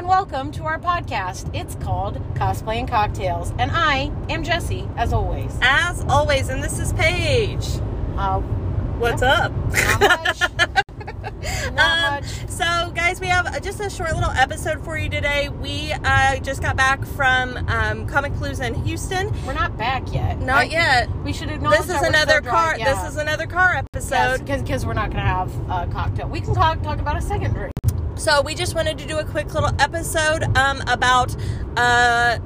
and welcome to our podcast. It's called Cosplay and Cocktails, and I am Jesse, as always. As always, and this is Paige. Uh, What's up? not much. not Um, much. So, guys, we have just a short little episode for you today. We uh, just got back from um, Comicpalooza in Houston. We're not back yet. Not I- yet. We should acknowledge This is another car. yeah. This is another car episode. because we're not going to have a cocktail. We can talk, talk about a second drink. So we just wanted to do a quick little episode um, about uh,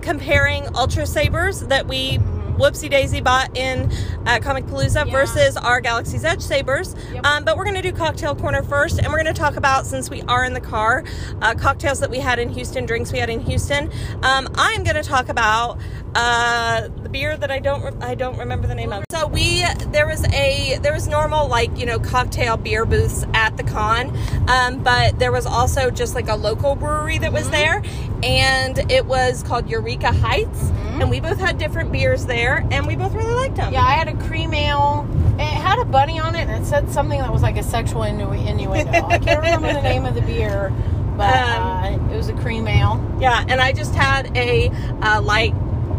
comparing Ultra Sabers that we whoopsie daisy bought in uh, Comicpalooza Yeah. versus our Galaxy's Edge Sabers. Yep. Um, but we're going to do Cocktail Corner first, and we're going to talk about, since we are in the car, uh, cocktails that we had in Houston, drinks we had in Houston. Um, I'm going to talk about uh, the beer that I don't re- I don't remember the name of. So we there was a there was normal like you know cocktail beer booths at the con, um, but there was also just like a local brewery that was there, and it was called Eureka Heights, and we both had different beers there, and we both really liked them. Yeah, I had a cream ale. It had a bunny on it, and it said something that was like a sexual innu- innuendo. I can't remember the name of the beer, but Um, uh, it was a cream ale. Yeah, and I just had a uh, light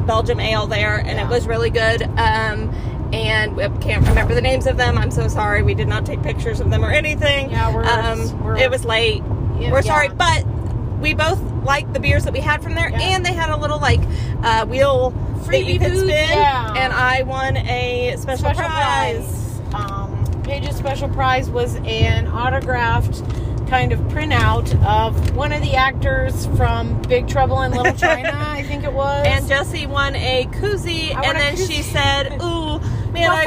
Belgium ale there, and Yeah. it was really good. Um, and I can't remember the names of them. I'm so sorry. We did not take pictures of them or anything. Yeah, we're- um, we're- it was late. Yeah, we're sorry, yeah. but we both liked the beers that we had from there, Yeah. and they had a little like uh, wheel that Freebie spin, yeah. and I won a special, special prize. prize. Um, Paige's special prize was an autographed kind of printout of one of the actors from Big Trouble in Little China, I think it was. And Jesse won a koozie, and then koozie. she said, "Ooh, man, I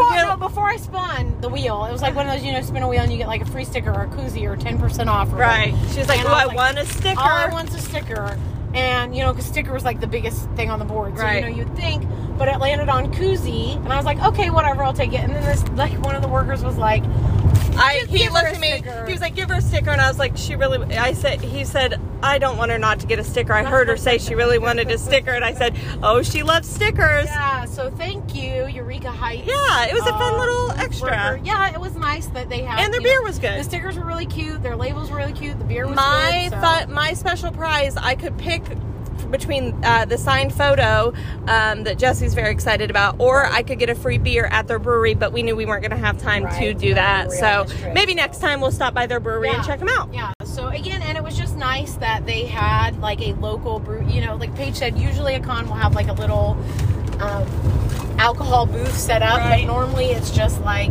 before, really." no, before I spun the wheel, it was like one of those, you know, spin a wheel and you get like a free sticker or a koozie or 10% off. Or Right. whatever. She's like, And "Ooh, I was won a sticker." All I want's a sticker. And, you know, because sticker was like the biggest thing on the board. So, Right. you know, you'd think, but it landed on koozie. And I was like, okay, whatever, I'll take it. And then this, like, one of the workers was like, I he looked at me. sticker. He was like, "Give her a sticker," and I was like, "She really." I said, "He said I don't want her not to get a sticker." I heard her say she really wanted a sticker, and I said, "Oh, she loves stickers." yeah, so thank you, Eureka Heights. Yeah, it was a fun uh, little extra. worker. Yeah, it was nice that they had. And their you know, beer was good. The stickers were really cute. Their labels were really cute. The beer was my good. so- fu- my special prize, I could pick between uh, the signed photo um, that Jesse's very excited about, or I could get a free beer at their brewery. But we knew we weren't going to have time to do that, so maybe next time we'll stop by their brewery and check them out. Yeah. So again, and it was just nice that they had like a local brew. You know, like Paige said, usually a con will have like a little um, alcohol booth set up, Right. but normally it's just like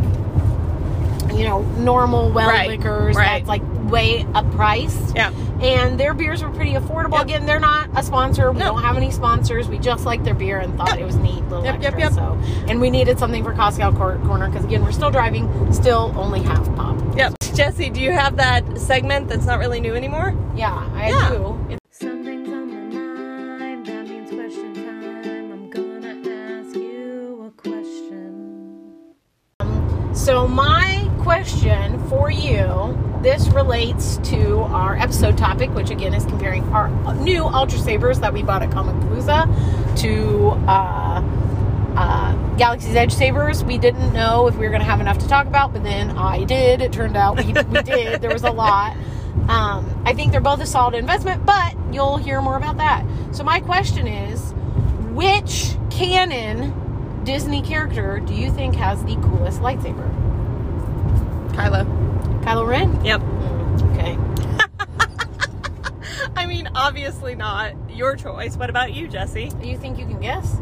you know normal well Right, liquors right. that's like way up priced. Yeah. And their beers were pretty affordable. Yep. Again, they're not a sponsor. We No. don't have any sponsors. We just liked their beer and thought Yep. it was neat little Yep, yep, extra. yep. So, and we needed something for Costco Cor- Corner because again, we're still driving, still only half pop. Yep. Jesse, do you have that segment that's not really new anymore? Yeah, I Yeah. do. It's you, this relates to our episode topic, which again is comparing our new Ultra Sabers that we bought at Comicpalooza to uh, uh, Galaxy's Edge Sabers. We didn't know if we were going to have enough to talk about, but then I did. It turned out we, we did. There was a lot. Um, I think they're both a solid investment, but you'll hear more about that. So my question is, which canon Disney character do you think has the coolest lightsaber? Kylo. Kylo Ren? Yep. Okay. I mean, obviously not your choice. What about you, Jesse? You think you can guess?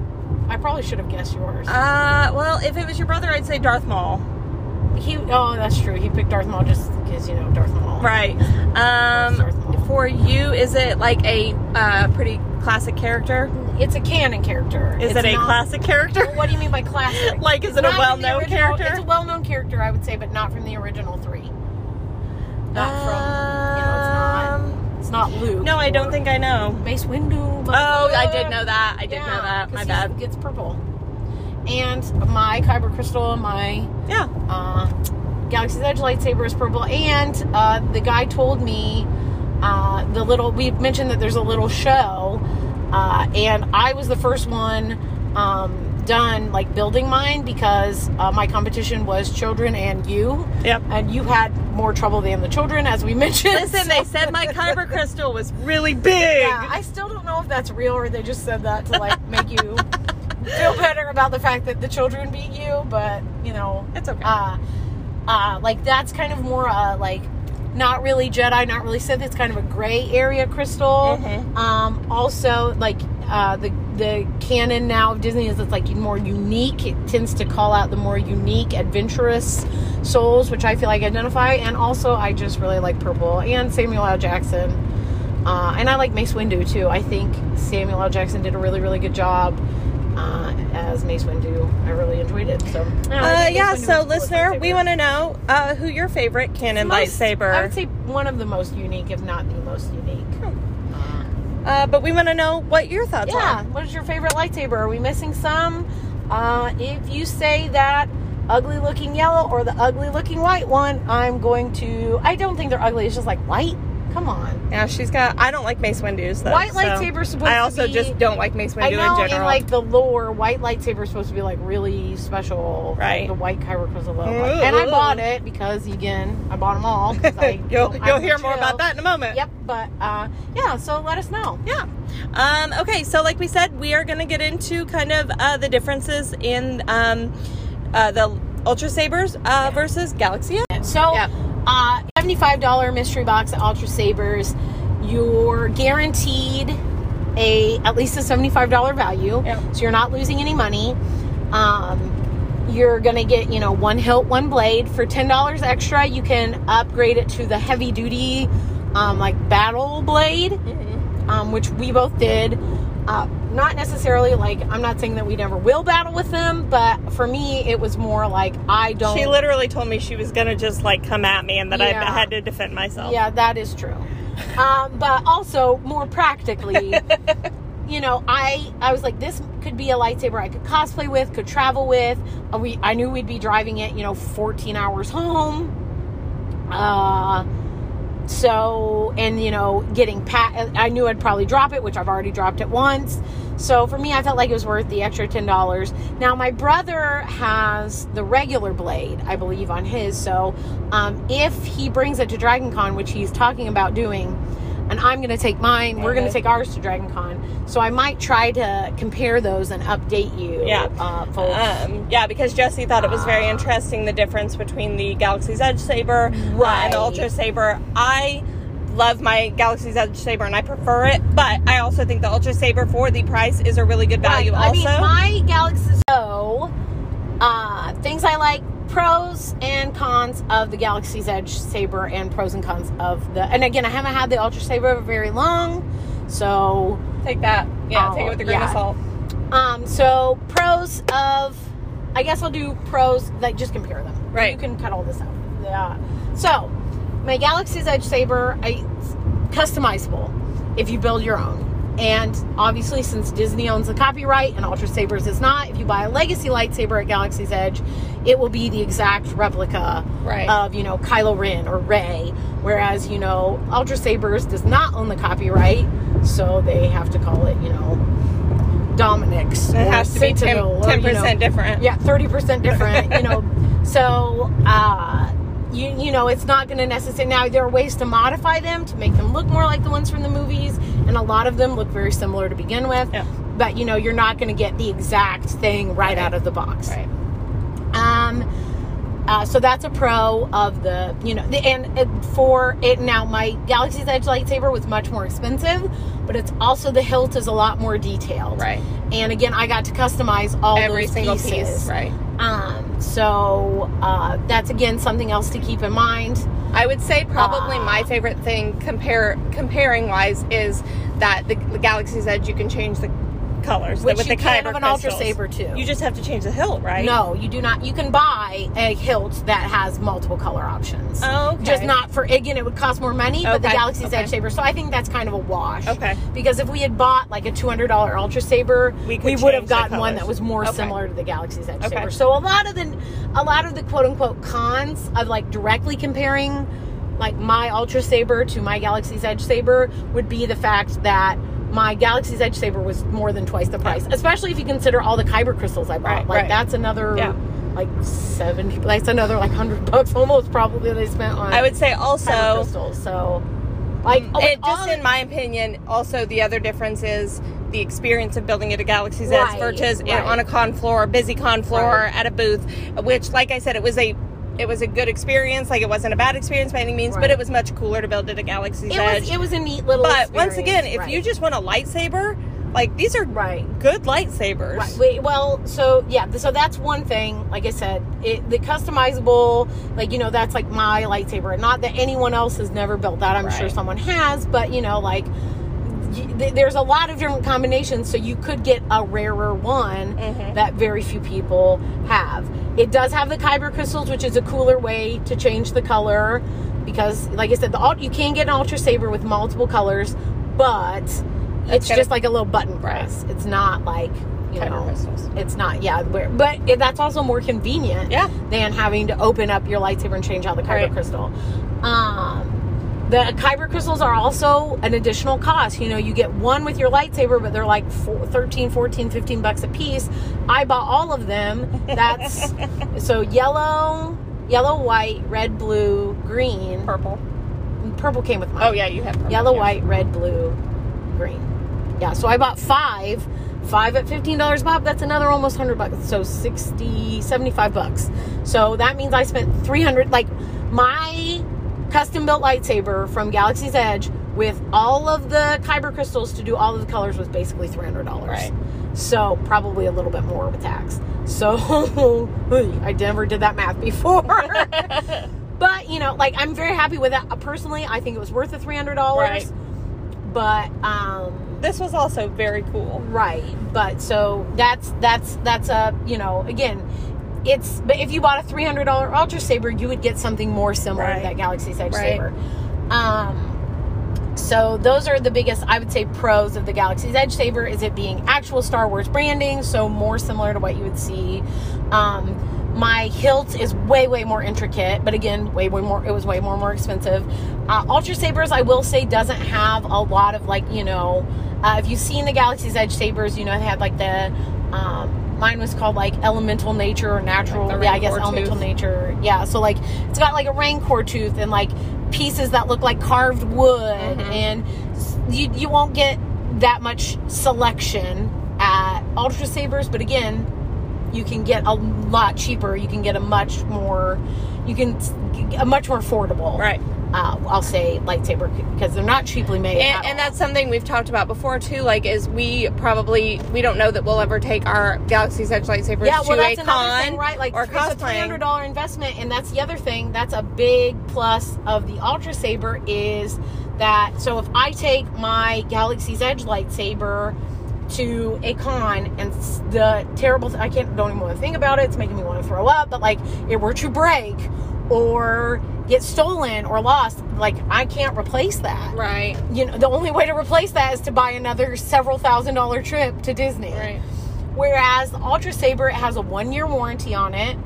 I probably should have guessed yours. Uh, well, if it was your brother, I'd say Darth Maul. he oh, that's true. He picked Darth Maul just because you know Darth Maul. Right. Darth Um, Maul. for you, is it like a uh, pretty classic character? It's a canon character. Is It's it a not- classic character? Well, what do you mean by classic? Like, is It's it a not from the well-known original- character? It's a well-known character, I would say, but not from the original three. Not from you know, it's not. It's not Luke. No, I don't think I know. Mace Windu. Oh, I did know that. I did Yeah, know that. My bad. Gets purple. And my Kyber crystal, my Yeah. uh, Galaxy's Edge lightsaber is purple. And uh, the guy told me uh, the little, we mentioned that there's a little show. Uh, and I was the first one um, done like building mine because uh, my competition was children and you. Yep. And you had more trouble than the children, as we mentioned. Listen, they said my kyber crystal was really big. Yeah, I still don't know if that's real or they just said that to like make you feel better about the fact that the children beat you. But you know, It's okay. Uh, uh, like that's kind of more uh, like not really Jedi, not really Sith. It's kind of a gray area crystal. Mhm. Um, also, like uh, the the canon now of Disney is it's like more unique. It tends to call out the more unique, adventurous souls, which I feel like identify. And also, I just really like purple and Samuel L. Jackson. Uh, and I like Mace Windu too. I think Samuel L. Jackson did a really, really good job uh, as Mace Windu. I really enjoyed it. So, yeah, Uh, yeah, Windu so listener, we want to know uh, who your favorite canon Most- lightsaber. I would say one of the most unique, if not the most unique. Uh, but we want to know what your thoughts Yeah. are. What is your favorite lightsaber? Are we missing some? Uh, if you say that ugly looking yellow or the ugly looking white one, I'm going to. I don't think they're ugly. It's just like white. Come on. Yeah, she's got. I don't like Mace Windu's though. White so lightsaber's supposed I to also be- just don't like Mace Windu I know in in, like the lore, white lightsaber supposed to be like really special. Right. The white kyber crystal. logo. Ooh. And I bought it because again, I bought them all. I, you'll you'll a hear more chill. about that in a moment. Yep. But uh, yeah. So let us know. Yeah. Um, okay, so like we said, we are going to get into kind of uh, the differences in um, uh, the Ultra Sabers uh, versus Galaxy. So, Yeah. Uh, seventy-five dollar mystery box at Ultra Sabers. You're guaranteed a at least a seventy-five dollar value. Yeah. So you're not losing any money. Um, you're gonna get you know one hilt, one blade for ten dollars extra. You can upgrade it to the heavy duty, um, like battle blade um, which we both did. Uh, not necessarily like I'm not saying that we never will battle with them, but for me it was more like I don't. She literally told me she was going to just like come at me and that I had to defend myself. Yeah, that is true. Um, but also more practically, you know, I I was like, this could be a lightsaber I could cosplay with, could travel with. Uh, we I knew we'd be driving it, you know, 14 hours home. Uh, so and you know, getting pat. I knew I'd probably drop it, which I've already dropped it once. So for me, I felt like it was worth the extra ten dollars. Now my brother has the regular blade, I believe, on his. So um, if he brings it to Dragon Con, which he's talking about doing, and I'm going to take mine, we're going to take ours to Dragon Con. So I might try to compare those and update you, Yeah. uh, folks. Um, yeah, because Jesse thought it was very Ah. interesting the difference between the Galaxy's Edge saber uh, and the Ultra saber. I love my Galaxy's Edge saber and I prefer it, but I also think the Ultra saber for the price is a really good value. Right. I mean, also, my Galaxy's so uh, things I like, pros and cons of the Galaxy's Edge saber, and pros and cons of the. And again, I haven't had the Ultra Saber very long, so take that. Yeah, Oh, take it with a grain yeah. of salt. um, so pros of. I guess I'll do pros like just compare them. Right. You can cut all this out. Yeah. So my Galaxy's Edge saber, I it's customizable if you build your own. And obviously, since Disney owns the copyright and Ultra Sabers is not, if you buy a legacy lightsaber at Galaxy's Edge, it will be the exact replica Right. of, you know, Kylo Ren or Rey. Whereas, you know, Ultra Sabers does not own the copyright, so they have to call it, you know, Dominic's. It has to be 10 Sentinel or, you know, percent different. yeah, thirty percent different. you know, so uh, you you know it's not going to necessarily. Now there are ways to modify them to make them look more like the ones from the movies, and a lot of them look very similar to begin with. Yeah. But you know you're not going to get the exact thing right, Right. out of the box. Right. Um. Uh, so that's a pro of the, you know, the, and it, for it now, my Galaxy's Edge lightsaber was much more expensive, but it's also the hilt is a lot more detailed. Right. And again, I got to customize all Every single pieces. piece. Right. Um, so uh, that's again something else to keep in mind. I would say probably Ah. my favorite thing compare comparing wise is that the, the Galaxy's Edge you can change the colors Which with you the can kyber of an Ultra. Saber, too. You just have to change the hilt, right? No, you do not. You can buy a hilt that has multiple color options. Oh, okay. Just not for again, it would cost more money, but the Galaxy's okay. Edge saber. So I think that's kind of a wash. Okay. Because if we had bought like a two hundred dollar Ultra Saber, We we, would have gotten one that was more Okay. similar to the Galaxy's Edge Okay. saber. So a lot of the, a lot of the quote unquote cons of like directly comparing like my Ultra Saber to my Galaxy's Edge saber would be the fact that my Galaxy's Edge Saber was more than twice the price, especially if you consider all the kyber crystals I bought. Right, like right. that's another Yeah. like seventy. That's another like hundred bucks almost probably they spent on. I would say also crystals. So, like mm, oh, it just in my opinion also the other difference is the experience of building at a galaxy's edge Right, versus right. on a con floor a busy con floor at a booth which like i said it was a it was a good experience like it wasn't a bad experience by any means but it was much cooler to build at a galaxy's it edge was it was a neat little. but once again if you just want a lightsaber like these are right. good lightsabers Right. Wait, well, so yeah, so that's one thing. Like I said, it, the customizable, like you know, that's like my lightsaber. Not that anyone else has never built that. I'm sure someone has, but you know, like there's a lot of different combinations, so you could get a rarer one Mhm. that very few people have. It does have the kyber crystals, which is a cooler way to change the color because, like I said, the you can get an ultra saber with multiple colors, but it's gonna- just like a little button Right. press. It's not like you know, crystals. it's not. Yeah, where, but it, that's also more convenient. Yeah. Than having to open up your lightsaber and change out the kyber Right. crystal. Um, the kyber crystals are also an additional cost. You know, you get one with your lightsaber, but they're like four, 13, 14, 15 bucks a piece. I bought all of them. That's so yellow, yellow, white, red, blue, green. purple Purple came with mine. oh yeah you have purple, Yellow, yeah. white, red, blue, green. Yeah, so I bought five. Five at $15 Bob, that's another almost 100 bucks. So 60, 75 bucks. So that means I spent 300 like my custom built lightsaber from Galaxy's Edge with all of the kyber crystals to do all of the colors was basically $300. Right. So probably a little bit more with tax. So I never did that math before. but, you know, like I'm very happy with it. Uh, Personally, I think it was worth the $300. Right. But um this was also very cool right. But so that's that's that's a, you know, again, it's but if you bought a $300 Ultra Saber, you would get something more similar Right. to that Galaxy Edge Right. Saber. Um so those are the biggest I would say pros of the Galaxy's Edge Saber is it being actual Star Wars branding, so more similar to what you would see. Um my hilt is way way more intricate, but again, way way more it was way more more expensive. Uh, Ultra Sabers I will say doesn't have a lot of like, you know, uh, if you've seen the Galaxy's Edge Sabers, you know, they had like the um mine was called like elemental nature or natural Like yeah, I guess elemental tooth. nature. Yeah, so like it's got like a rancor tooth and like pieces that look like carved wood Mhm. and you you won't get that much selection at Ultra Sabers, but again, you can get a lot cheaper. You can get a much more you can a much more affordable. right Uh, I'll say lightsaber because they're not cheaply made. and, and that's something we've talked about before too like is we probably we don't know that we'll ever take our galaxy's edge lightsabers yeah, well, to that's a con thing, right? Like or it's a three hundred dollar investment, and that's the other thing. That's a big plus of the Ultra Saber is that. So if I take my Galaxy's Edge lightsaber to a con, and the terrible, I can't don't even want to think about it. It's making me want to throw up. But like, it were to break or get stolen or lost, like I can't replace that. right You know, the only way to replace that is to buy another several thousand dollar trip to Disney. right Whereas Ultra Saber it has a one year warranty on it,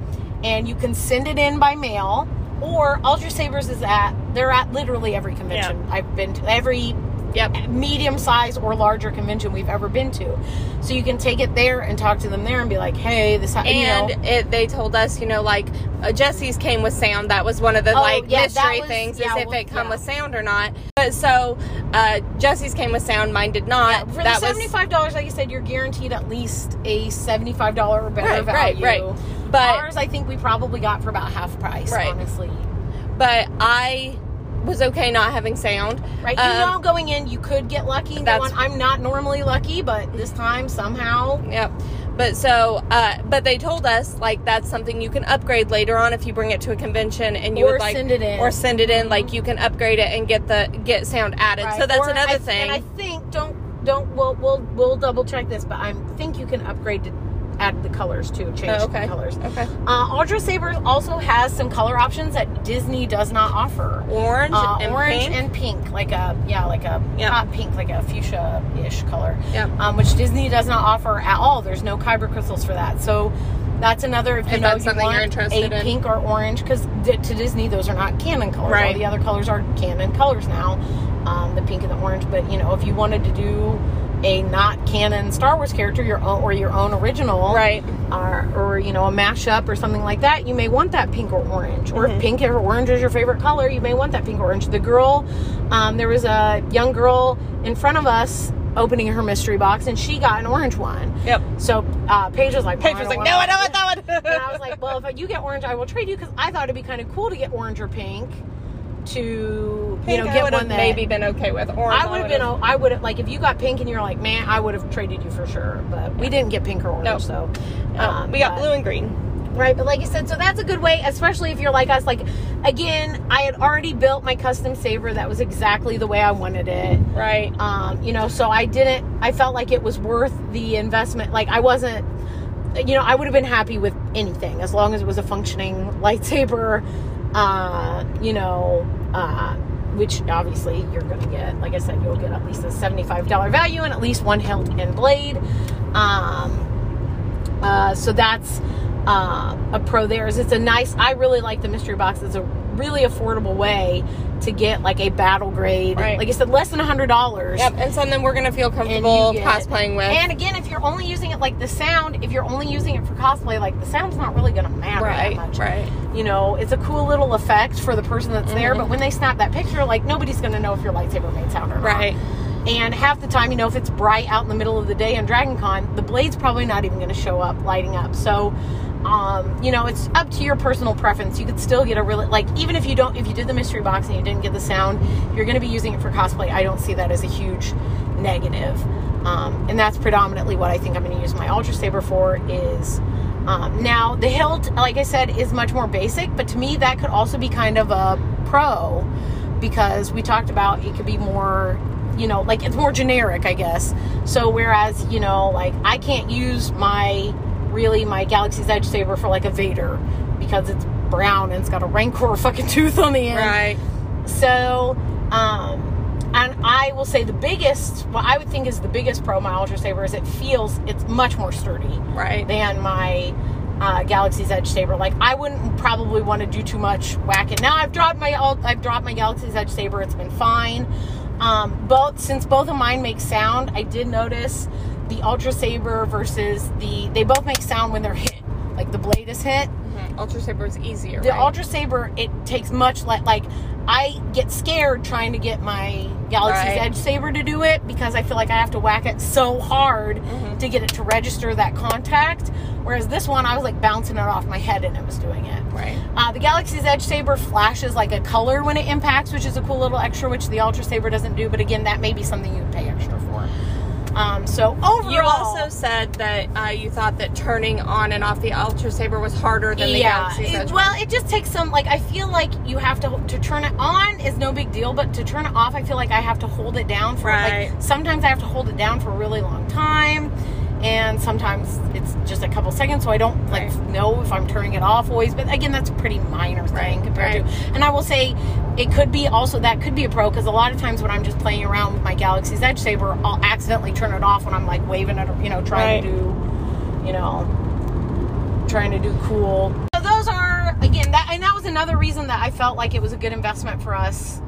and you can send it in by mail. Or Ultra Sabers is at they're at literally every convention I've been to, every yep medium size or larger convention we've ever been to. So you can take it there and talk to them there and be like, hey, this ha- you and know, it, they told us, you know, like uh, Jesse's came with sound. That was one of the Oh, like yeah, mystery was- things, yeah, is if well, it come yeah. with sound or not. But so uh, Jesse's came with sound, mine did not. for that the seventy five dollars, like you said, you're guaranteed at least a seventy five dollar or better Right, right, right. But- ours, I think we probably got for about half price. Right. honestly. but I was okay not having sound. Right. You Um, know, going in, you could get lucky. That's-. I'm not normally lucky, but this time somehow. Yep. But so, uh, but they told us like that's something you can upgrade later on if you bring it to a convention and you Or would like send it in. or send it in. Like you can upgrade it and get the get sound added. Right. So that's Or another I- thing. And I think don't don't we'll we'll we'll double check this, but I think you can upgrade to add the colors too, change Oh, okay. the colors. Okay. Uh, Ultra Sabers also has some color options that Disney does not offer. Orange Uh, and orange pink. and pink, like a yeah, like a Yep. hot pink, like a fuchsia-ish color. Yep. Um, which Disney does not offer at all. There's no kyber crystals for that. So that's another if you If know you want you're interested a in. pink or orange because to Disney those are not canon colors. All Right. the other colors are canon colors now, um, the pink and the orange. But you know if you wanted to do a not canon Star Wars character, your own or your own original, Right. Or, or you know a mashup or something like that, you may want that pink or orange. Or if pink or orange is your favorite color, you may want that pink or orange. The girl, um, there was a young girl in front of us opening her mystery box, and she got an orange one. Yep. So uh, Paige was like, Paige was like, no, I don't want that one. and I was like, well, if you get orange, I will trade you because I thought it'd be kind of cool to get orange or pink to Pink you know I get one that maybe been okay with. Or I would have been. I would have like if you got pink and you're like, man, I would have traded you for sure. But we didn't get pink or orange, No. so um, we got but- blue and green. right. But like you said, so that's a good way, especially if you're like us. Like again, I had already built my custom saber that was exactly the way I wanted it. Right. Um, you know, so I didn't. I felt like it was worth the investment. Like I wasn't. You know, I would have been happy with anything as long as it was a functioning lightsaber. Uh, you know, uh, which obviously you're going to get. Like I said, you'll get at least a seventy-five dollar value and at least one hilt and blade. Um, uh, so that's uh, a pro there. Is it's a nice. I really like the mystery box. It's a really affordable way to get like a battle grade. Right. Like I said, less than a hundred dollars. Yep. And something we're gonna feel comfortable get- cosplaying with. And again, if you're only using it like the sound, if you're only using it for cosplay, like the sound's not really going to matter right. that much. Right. You know, it's a cool little effect for the person that's there, Mm-hmm. but when they snap that picture, like nobody's going to know if your lightsaber made sound or not. Right. And half the time, you know, if it's bright out in the middle of the day on Dragon Con, the blade's probably not even going to show up lighting up. So, um, you know, it's up to your personal preference. You could still get a really, like, even if you don't, if you did the mystery box and you didn't get the sound, you're going to be using it for cosplay. I don't see that as a huge negative. Um, and that's predominantly what I think I'm going to use my Ultra Saber for is. Um, now, the hilt, like I said, is much more basic, but to me, that could also be kind of a pro because we talked about it could be more you know like it's more generic i guess so whereas you know like i can't use my really my galaxy's edge saber for like a vader because it's brown and it's got a rancor fucking tooth on the end Right. so um and i will say the biggest what i would think is the biggest pro my ultra saber is it feels it's much more sturdy Right. than my uh, Galaxy's Edge saber. Like I wouldn't probably want to do too much whacking. Now I've dropped my I've dropped my Galaxy's Edge saber. It's been fine. Um, both since both of mine make sound, I did notice the Ultra Saber versus the they both make sound when they're hit. Like the blade is hit. Mhm. Ultra Saber is easier. The right? Ultra Saber it takes much like like I get scared trying to get my Galaxy's Right. Edge saber to do it because I feel like I have to whack it so hard Mhm. to get it to register that contact. Whereas this one, I was like bouncing it off my head and it was doing it. Right. Uh, the Galaxy's Edge saber flashes like a color when it impacts, which is a cool little extra, which the Ultra Saber doesn't do. But again, that may be something you pay. Um, so overall, You also said that uh, you thought that turning on and off the Ultra Saber was harder than the yeah. Galaxy's it- Edge. well, it just takes some like I feel like you have to to turn it on is no big deal, but to turn it off, I feel like I have to hold it down for Right. like sometimes I have to hold it down for a really long time. And sometimes it's just a couple seconds, so I don't like Right. know if I'm turning it off always. But again, that's a pretty minor thing Right, compared right. to. And I will say, it could be also that could be a pro because a lot of times when I'm just playing around with my Galaxy's Edge saber, I'll accidentally turn it off when I'm like waving it, or, you know, trying to do, you know, trying to do cool. So those are again that and that was another reason that I felt like it was a good investment for us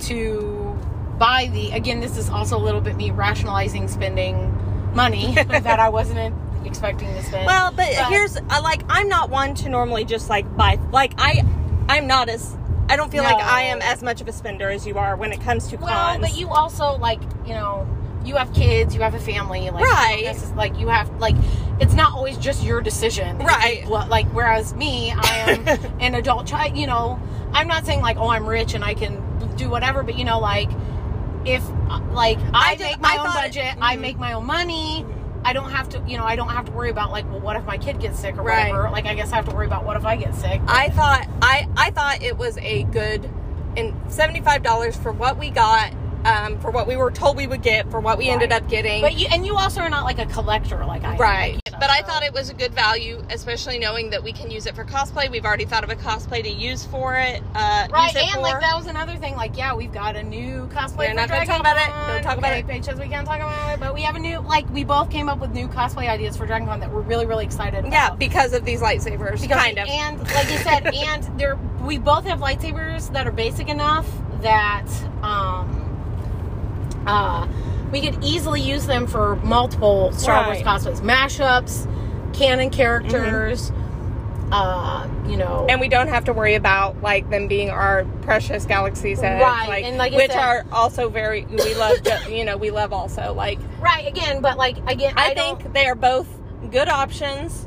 to buy the again this is also a little bit me rationalizing spending money that I wasn't expecting to spend. Well, but, here's uh, like I'm not one to normally just like buy like I I'm not as I don't feel like I am as much of a spender as you are when it comes to well, cons. but you also like, you know, you have kids, you have a family, like Right. This is like you have like it's not always just your decision, Right. Well, Like whereas me, I am an adult child. You know, I'm not saying like oh I'm rich and I can do whatever, but you know like if like I, I make my I own thought- budget, I mhm. make my own money. I don't have to, you know, I don't have to worry about like, well, what if my kid gets sick or Right. whatever. Like, I guess I have to worry about what if I get sick. I thought I I thought it was a good and seventy five dollars for what we got, um, for what we were told we would get, for what we ended up getting. But you and you also are not like a collector like I. Right. Like, you know, But I thought it was a good value, especially knowing that we can use it for cosplay. We've already thought of a cosplay to use for it. Uh, Right, it and for. like that was another thing. Like, yeah, we've got a new cosplay. We're not gonna talk about it. Don't talk about okay, it. Paige says we can't talk about it, but we have a new. Like, we both came up with new cosplay ideas for Dragon Con that we're really, really excited. About. yeah, because of these lightsabers, Because- kind of. And like you said, and there we both have lightsabers that are basic enough that um uh we could easily use them for multiple Star Wars Right. cosplays, mashups, canon characters. Uh, you know, and we don't have to worry about like them being our precious galaxies Right, like, and like which said- are also very we love you know we love also like right again, but like again, I, I, think they are both good options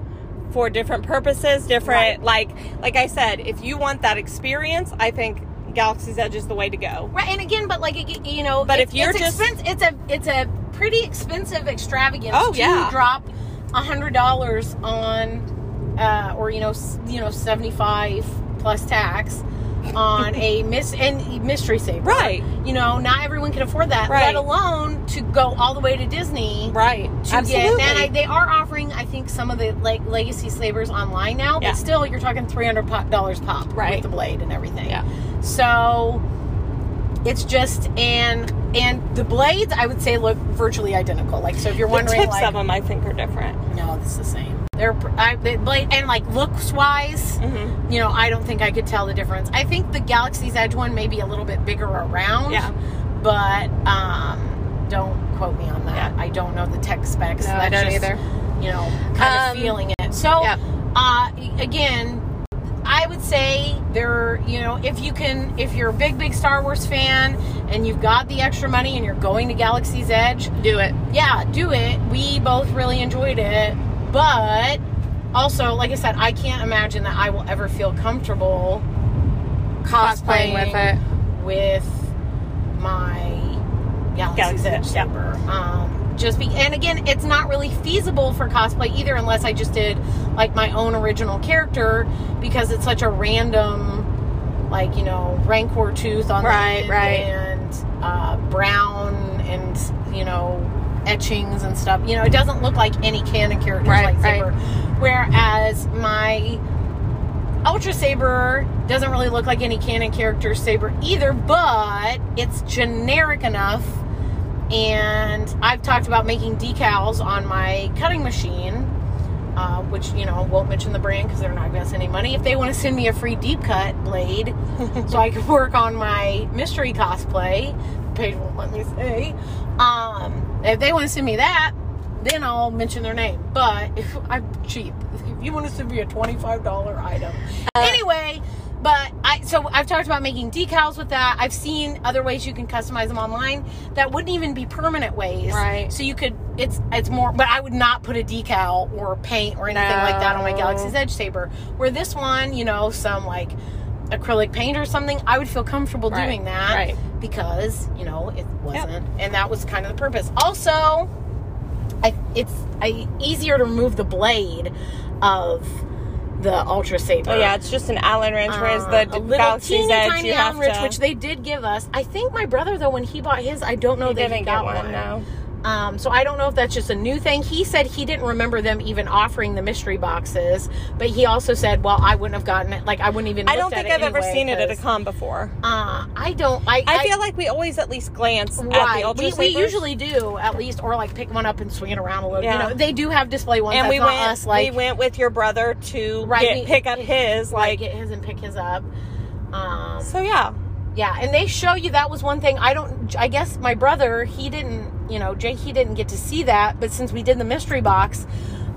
for different purposes different Right. like like I said if you want that experience I think Galaxy's Edge is the way to go Right, and again, but like you know, But if you're just- expense, it's a it's a pretty expensive extravagance Oh, to yeah. drop a hundred dollars on, uh, or you know, you know, seventy five plus tax on a miss and mystery saber. Right. You know, not everyone can afford that. Right. Let alone to go all the way to Disney. right To absolutely get, and I, they are offering, I think, some of the like legacy sabers online now, Yeah. but still, you're talking three hundred dollars pop Right. with the blade and everything. Yeah. So it's just and and the blades I would say look virtually identical. Like so, if you're the wondering, tips like, of them I think are different no, it's the same. They're I, they, and like looks wise, mm-hmm. you know, I don't think I could tell the difference. I think the Galaxy's Edge one may be a little bit bigger around, Yeah. but um, don't quote me on that. Yeah. I don't know the tech specs. No, I don't just, either. You know, kind Um, of feeling it. So, Yep. uh, again, I would say there, you know, if you can, if you're a big, big Star Wars fan and you've got the extra money and you're going to Galaxy's Edge, do it yeah, do it. We both really enjoyed it, but also, like I said, I can't imagine that I will ever feel comfortable cosplaying Cosplaying with it. with my Galaxy's Galaxy's Edge Edge, Um, just be, and again, it's not really feasible for cosplay either, unless I just did like my own original character because it's such a random, like you know, Rancor tooth on Right, the end right. and uh, brown and you know etchings and stuff. You know, it doesn't look like any canon character's Right, lightsaber. Whereas my Ultra Saber doesn't really look like any canon character saber either, but it's generic enough. And I've talked about making decals on my cutting machine, uh, which you know won't mention the brand because they're not going to send any money. If they want to send me a free deep cut blade, so I can work on my mystery cosplay, Paige won't let me say. Um, if they want to send me that, then I'll mention their name. But if I'm cheap, if you want to send me a twenty-five dollar item, uh, anyway. But I so I've talked about making decals with that. I've seen other ways you can customize them online that wouldn't even be permanent ways. Right. So you could it's it's more but I would not put a decal or paint or anything like that on my Galaxy's Edge saber. Where this one, you know, some like acrylic paint or something, I would feel comfortable Right, doing that right. Because, you know, it wasn't and that was kind of the purpose. Also, I, it's I, easier to remove the blade of the Ultra Saber. oh yeah it's just an Allen wrench whereas Uh, the little Galaxy's teeny Edge tiny you have Allen wrench, to which they did give us. I think my brother though, when he bought his, I don't know he that didn't he get got one, one. no Um, so I don't know if that's just a new thing. He said he didn't remember them even offering the mystery boxes, but he also said, "Well, I wouldn't have gotten it. Like I wouldn't even." I don't think I've ever anyway, seen it at a con before Uh, I don't. I, I, feel like we always at least glance at the Right. We, we usually do at least, or like pick one up and swing it around a little. Yeah. You know, they do have display ones. and we went us. Like we went with your brother to Right, get, we- pick up his like like get his and pick his up. Um, so yeah yeah, and they show you that was one thing. I don't. I guess my brother he didn't. You know, Jake he didn't get to see that. But since we did the mystery box,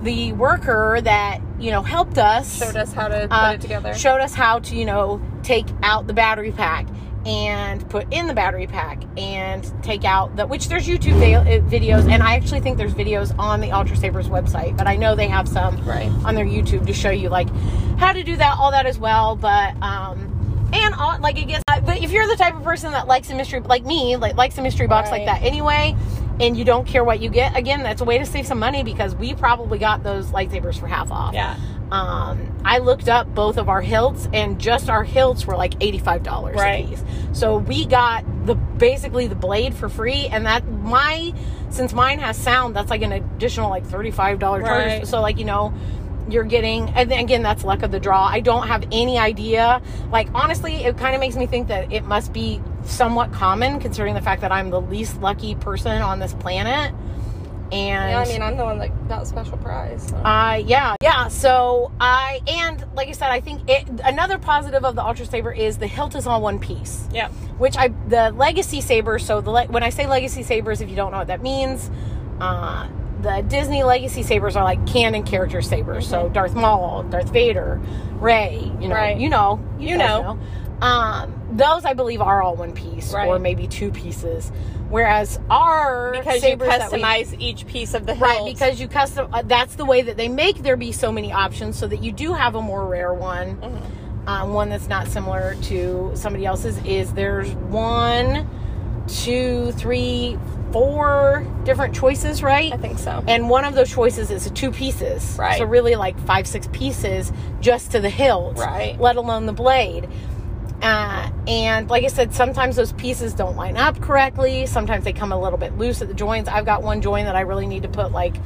the worker that you know helped us showed us how to put uh, it together Showed us how to, you know, take out the battery pack and put in the battery pack and take out the which there's YouTube uh, videos and I actually think there's videos on the Ultra Sabers website, but I know they have some Right. on their YouTube to show you like how to do that, all that as well. But um and all, like I guess, uh, but if you're the type of person that likes a mystery, like me, like likes a mystery box like that anyway, and you don't care what you get, again, that's a way to save some money because we probably got those lightsabers for half off. yeah Um, I looked up both of our hilts, and just our hilts were like eighty-five dollars Right. So we got the basically the blade for free, and that my since mine has sound, that's like an additional like thirty-five dollar charge. Right. So like you know, you're getting, and again, that's luck of the draw. I don't have any idea. Like honestly, it kind of makes me think that it must be somewhat common, considering the fact that I'm the least lucky person on this planet. And Yeah, I mean, I'm the one that got special prize. So. uh, yeah, yeah. So I and like I said, I think it, another positive of the Ultra Saber is the hilt is all one piece. yeah. Which I the Legacy Saber. So the le- when I say Legacy Sabers, if you don't know what that means, uh, the Disney Legacy Sabers are like canon character sabers. So Darth Maul, Darth Vader, Rey. You know, Right. you know, You guys know. Um, those I believe are all one piece, Right. or maybe two pieces. Whereas our Because you that we- customize each piece of the hilt. Right, because you custom. Uh, that's the way that they make there be so many options, so that you do have a more rare one, Mm-hmm. um, one that's not similar to somebody else's. Is there's one, two, three, four different choices, right? I think so. And one of those choices is two pieces, Right. So really, like five, six pieces just to the hilt, Right. Let alone the blade. Uh, and like I said, sometimes those pieces don't line up correctly. Sometimes they come a little bit loose at the joints. I've got one joint that I really need to put like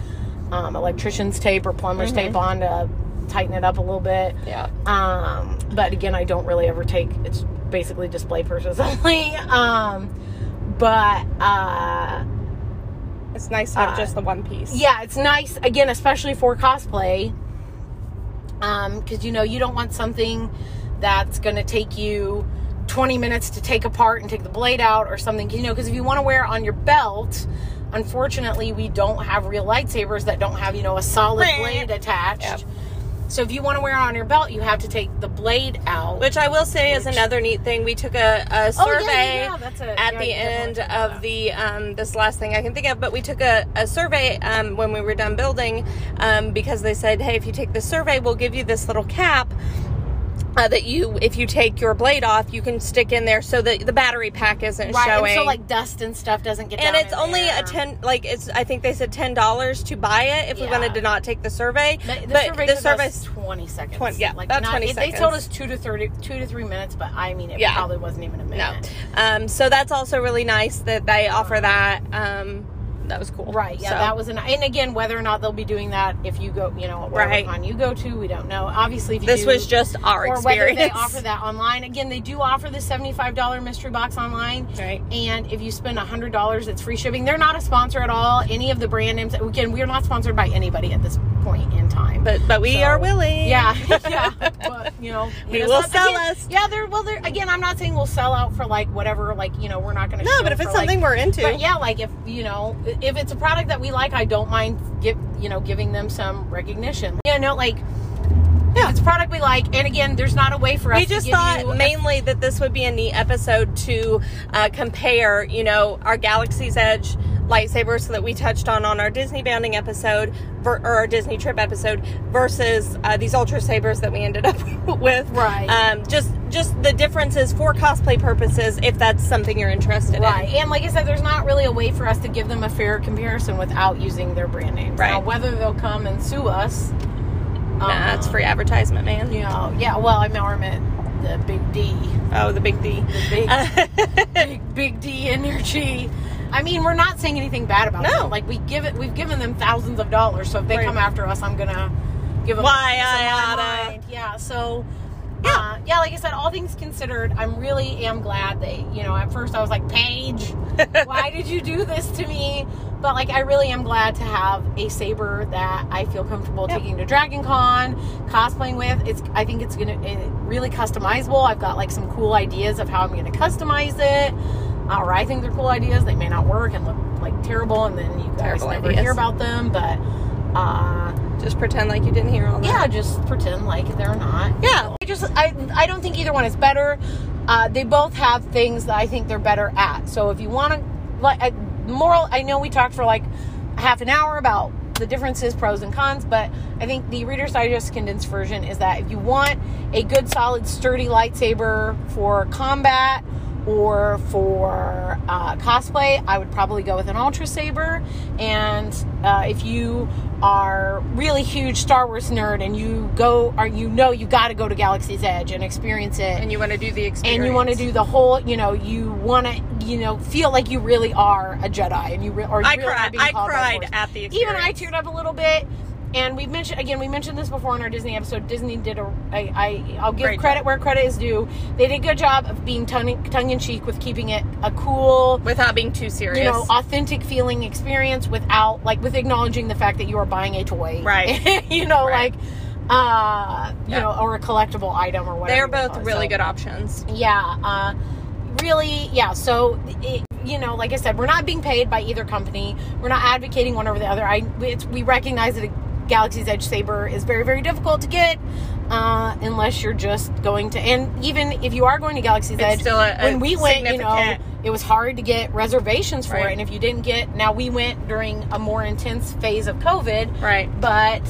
um, electrician's tape or plumber's tape on to tighten it up a little bit. yeah. Um, but again, I don't really ever take. It's basically display purposes only. Um, but uh, It's nice to have Uh, just the one piece. yeah, it's nice again, especially for cosplay. Um, because you know you don't want something that's going to take you 20 minutes to take apart and take the blade out or something. You know, because if you want to wear it on your belt, unfortunately, we don't have real lightsabers that don't have you know a solid blade attached. Yep. So if you want to wear it on your belt, you have to take the blade out. Which I will say is another neat thing. We took a, a Oh, yeah, survey yeah, yeah, that's a- at yeah, the end of the um, this last thing I can think of, but we took a, a survey um, when we were done building um, because they said, hey, if you take the survey, we'll give you this little cap. Uh, that you, if you take your blade off, you can stick in there so that the battery pack isn't right, showing. and so like dust and stuff doesn't get. and it's only there. a ten like it's i think they said ten dollars to buy it if we wanted to not take the survey The, the but survey the took service 20 seconds. 20 yeah, like about not, 20 They told us two to 30, two to three minutes, but I mean, it Yeah. probably wasn't even a no minute. um so that's also really nice that they offer that um that was cool Right. Yeah, So, that was an. And again, whether or not they'll be doing that, if you go, you know, Right. con you go to, we don't know. Obviously, if you this do- was just our or experience whether they offer that online. Again, they do offer the seventy-five dollar mystery box online. Right. And if you spend hundred dollars, it's free shipping. They're not a sponsor at all. Any of the brand names. Again, we're not sponsored by anybody at this point in time. but but we So, are willing Yeah, yeah. But you know, We will not- sell again, us. Yeah, they're well. They're again. I'm not saying we'll sell out for like whatever. Like you know, we're not going to. no but if it's something we're into But yeah, like if you know, if it's a product that we like, I don't mind give you know giving them some recognition. Yeah, no, like Yeah. it's a product we like, and again, there's not a way for us. we to just give thought mainly that this would be a neat episode to uh, compare, you know, our Galaxy's Edge lightsaber so that we touched on on our Disney bounding episode ver- or our Disney trip episode versus uh, these ultra sabers that we ended up with. Right. Um, just just the differences for cosplay purposes, if that's something you're interested Right, in. and like I said, there's not really a way for us to give them a fair comparison without using their brand names. Now, Right. whether they'll come and sue us, Nah, it's um, free advertisement, man. You know, yeah. Well, I mean, I meant the big D. Oh, the big D. The big, big, big D energy. I mean, we're not saying anything bad about No. them. Like we give it, we've given them thousands of dollars. So if they Right. come after us, I'm gonna give them. Why, a piece of I oughta. Yeah. So. Yeah. Uh, yeah, like I said, all things considered, I'm really am glad they, you know, at first I was like, Paige, why did you do this to me? But like, I really am glad to have a saber that I feel comfortable Yep. taking to Dragon Con, cosplaying with. It's, I think it's gonna it, really customizable. I've got like some cool ideas of how I'm gonna customize it. Or I think they're cool ideas. They may not work and look like terrible, and then you guys Terrible never ideas. hear about them. But uh, Just pretend like you didn't hear all that. yeah, just pretend like they're not. Yeah. I just I I don't think either one is better. Uh, they both have things that I think they're better at. So if you want to like moral, I know we talked for like half an hour about the differences, pros and cons, but I think the Reader's Digest condensed version is that if you want a good, solid, sturdy lightsaber for combat or for uh, cosplay, I would probably go with an Ultra Saber. And uh, if you are really huge Star Wars nerd and you go, or you know, you got to go to Galaxy's Edge and experience it, And you want to do the experience. and you want to do the whole, you know, you want to, you know, feel like you really are a Jedi, and you re- or you I really cried. I called by the cried at the experience. Even I teared up a little bit. And we mentioned again, we mentioned this before in our Disney episode. Disney did a, I, I I'll give Great credit job. where credit is due. They did a good job of being tongue tongue in cheek with keeping it a cool, Without being too serious. you know, authentic feeling experience without like with acknowledging the fact that you are buying a toy, Right. you know, Right. like uh, you Yeah. know, or a collectible item or whatever. They're both really So- good options. yeah uh really yeah so it, you know like i said we're not being paid by either company we're not advocating one over the other i it's, we recognize that galaxy's edge saber is very very difficult to get uh unless you're just going to and even if you are going to galaxy's It's edge still a- when we went you know it was hard to get reservations for Right. it and if you didn't get now we went during a more intense phase of covid Right. but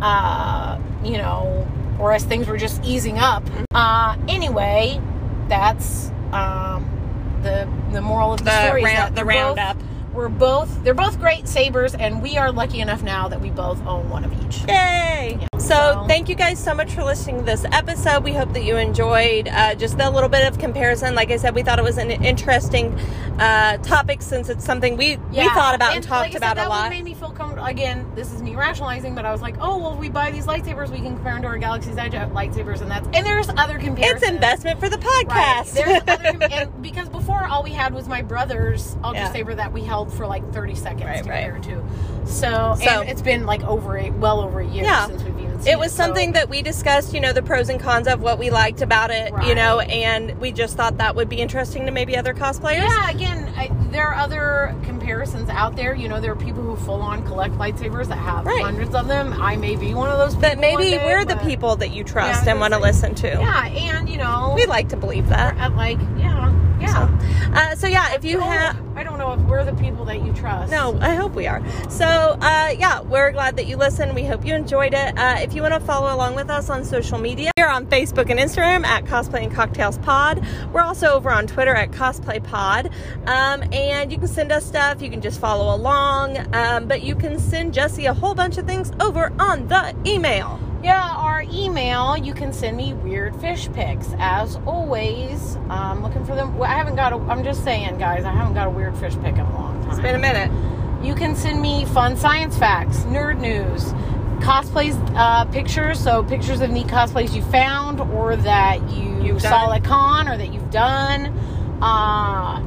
uh, you know, or as things were just easing up. Uh, anyway, that's um, the the moral of the, The story. round- the roundup. We're both they're both great sabers, and we are lucky enough now that we both own one of each. Yay! So, so- thank you guys so much for listening to this episode. We hope that you enjoyed uh, just a little bit of comparison. Like I said, we thought it was an interesting uh, topic since it's something we we thought about and, talked like said, about that a lot. made me feel comfortable. Again, this is me rationalizing, but I was like, oh well, if we buy these lightsabers, we can compare them to our Galaxy's Edge lightsabers, and that's and there's other comparisons. It's investment for the Right. podcast. There's other, and because before all we had was my brother's Ultra Yeah. Saber that we held for like 30 seconds Right, to right. compare to. So, So- and it's been like over a well over a year Yeah. since we've even seen it was so- something that we discussed, you know, the pros and cons of what we liked about it, you know, and we just thought that would be interesting to maybe other cosplayers. Yeah, again, I, there are other comparisons out there. You know, there are people who full on collect lightsabers that have Right. hundreds of them. I may be one of those people. But maybe day, we're the people that you trust Yeah, and want to listen to. Yeah, and you know, We like to believe that. at like, yeah, yeah. Uh, so yeah, if you have I don't know if we're the people that you trust. No, I hope we are. So, uh, yeah, we're glad that you listened. We hope you enjoyed it. Uh, if you want to follow along with us on social media, we're on Facebook and Instagram at Cosplay and Cocktails Pod. We're also over on Twitter at Cosplay Pod. Um, and you can send us stuff. You can just follow along. Um, but you can send Jesse a whole bunch of things over on the email. Yeah, our email, you can send me weird fish pics. As always, um, looking for them. I haven't got a, I'm just saying, guys, I haven't got a weird fish pic in a long time. It's been a minute. You can send me fun science facts, nerd news, cosplays, uh, pictures. So pictures of neat cosplays you found or that you You've saw done. at con or that you've done. Uh,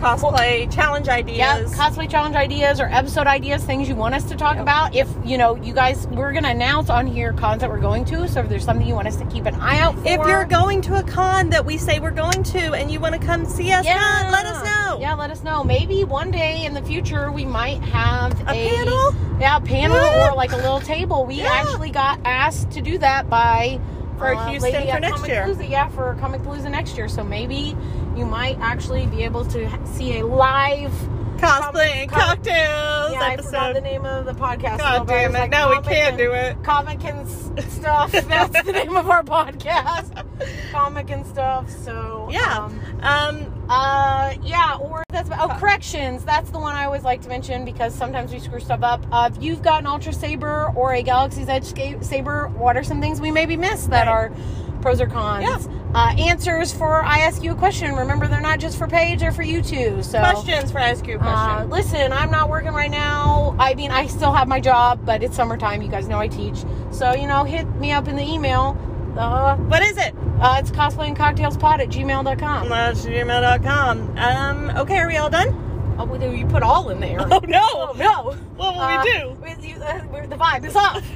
Cosplay challenge ideas. yeah, cosplay challenge ideas or episode ideas, things you want us to talk Yep. about. If you know, you guys, we're gonna announce on here cons that we're going to. So if there's something you want us to keep an eye out for, if you're going to a con that we say we're going to and you want to come see us, con, let us know. Yeah, let us know. Maybe one day in the future we might have A panel? Yeah, a panel Yeah. or like a little table. We Yeah. actually got asked to do that by For uh, Houston lady for next year. Comicpalooza. Yeah, for Comicpalooza next year. So maybe you might actually be able to see a live Cosplay and cocktails Yeah, I forgot the name of the podcast. God damn it. like No, we can't do it. Comic and stuff. That's the name of our podcast. Comic and stuff. So Yeah. Um, Um, uh, yeah, or that's oh corrections. That's the one I always like to mention because sometimes we screw stuff up. Uh, if you've got an Ultra Saber or a Galaxy's Edge Sca- Saber, what are some things we maybe missed that Right. are pros or cons? Yeah. Uh, answers for I ask you a question. Remember, they're not just for Paige; they're for you too. So questions for I ask you a Uh, question. listen, I'm not working right now. I mean, I still have my job, but it's summertime. You guys know I teach. So, you know, hit me up in the email. Uh, what is it? uh, it's cosplayandcocktailspod at gmail.com. That's gmail.com. Um, okay, are we all done? Oh, you put all in there. Oh, no. Oh, no. What will Uh, we do? uh, we're- the vibe is off.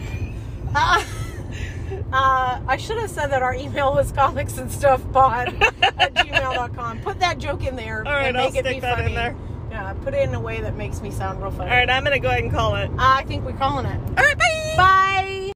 Uh, uh, I should have said that our email was comics and stuff pod at gmail.com. Put that joke in there. All right, and I'll make it stick be that in funny. there. Yeah, put it in a way that makes me sound real funny. All right, I'm going to go ahead and call it. Uh, I think we're calling it. All right, bye. Bye.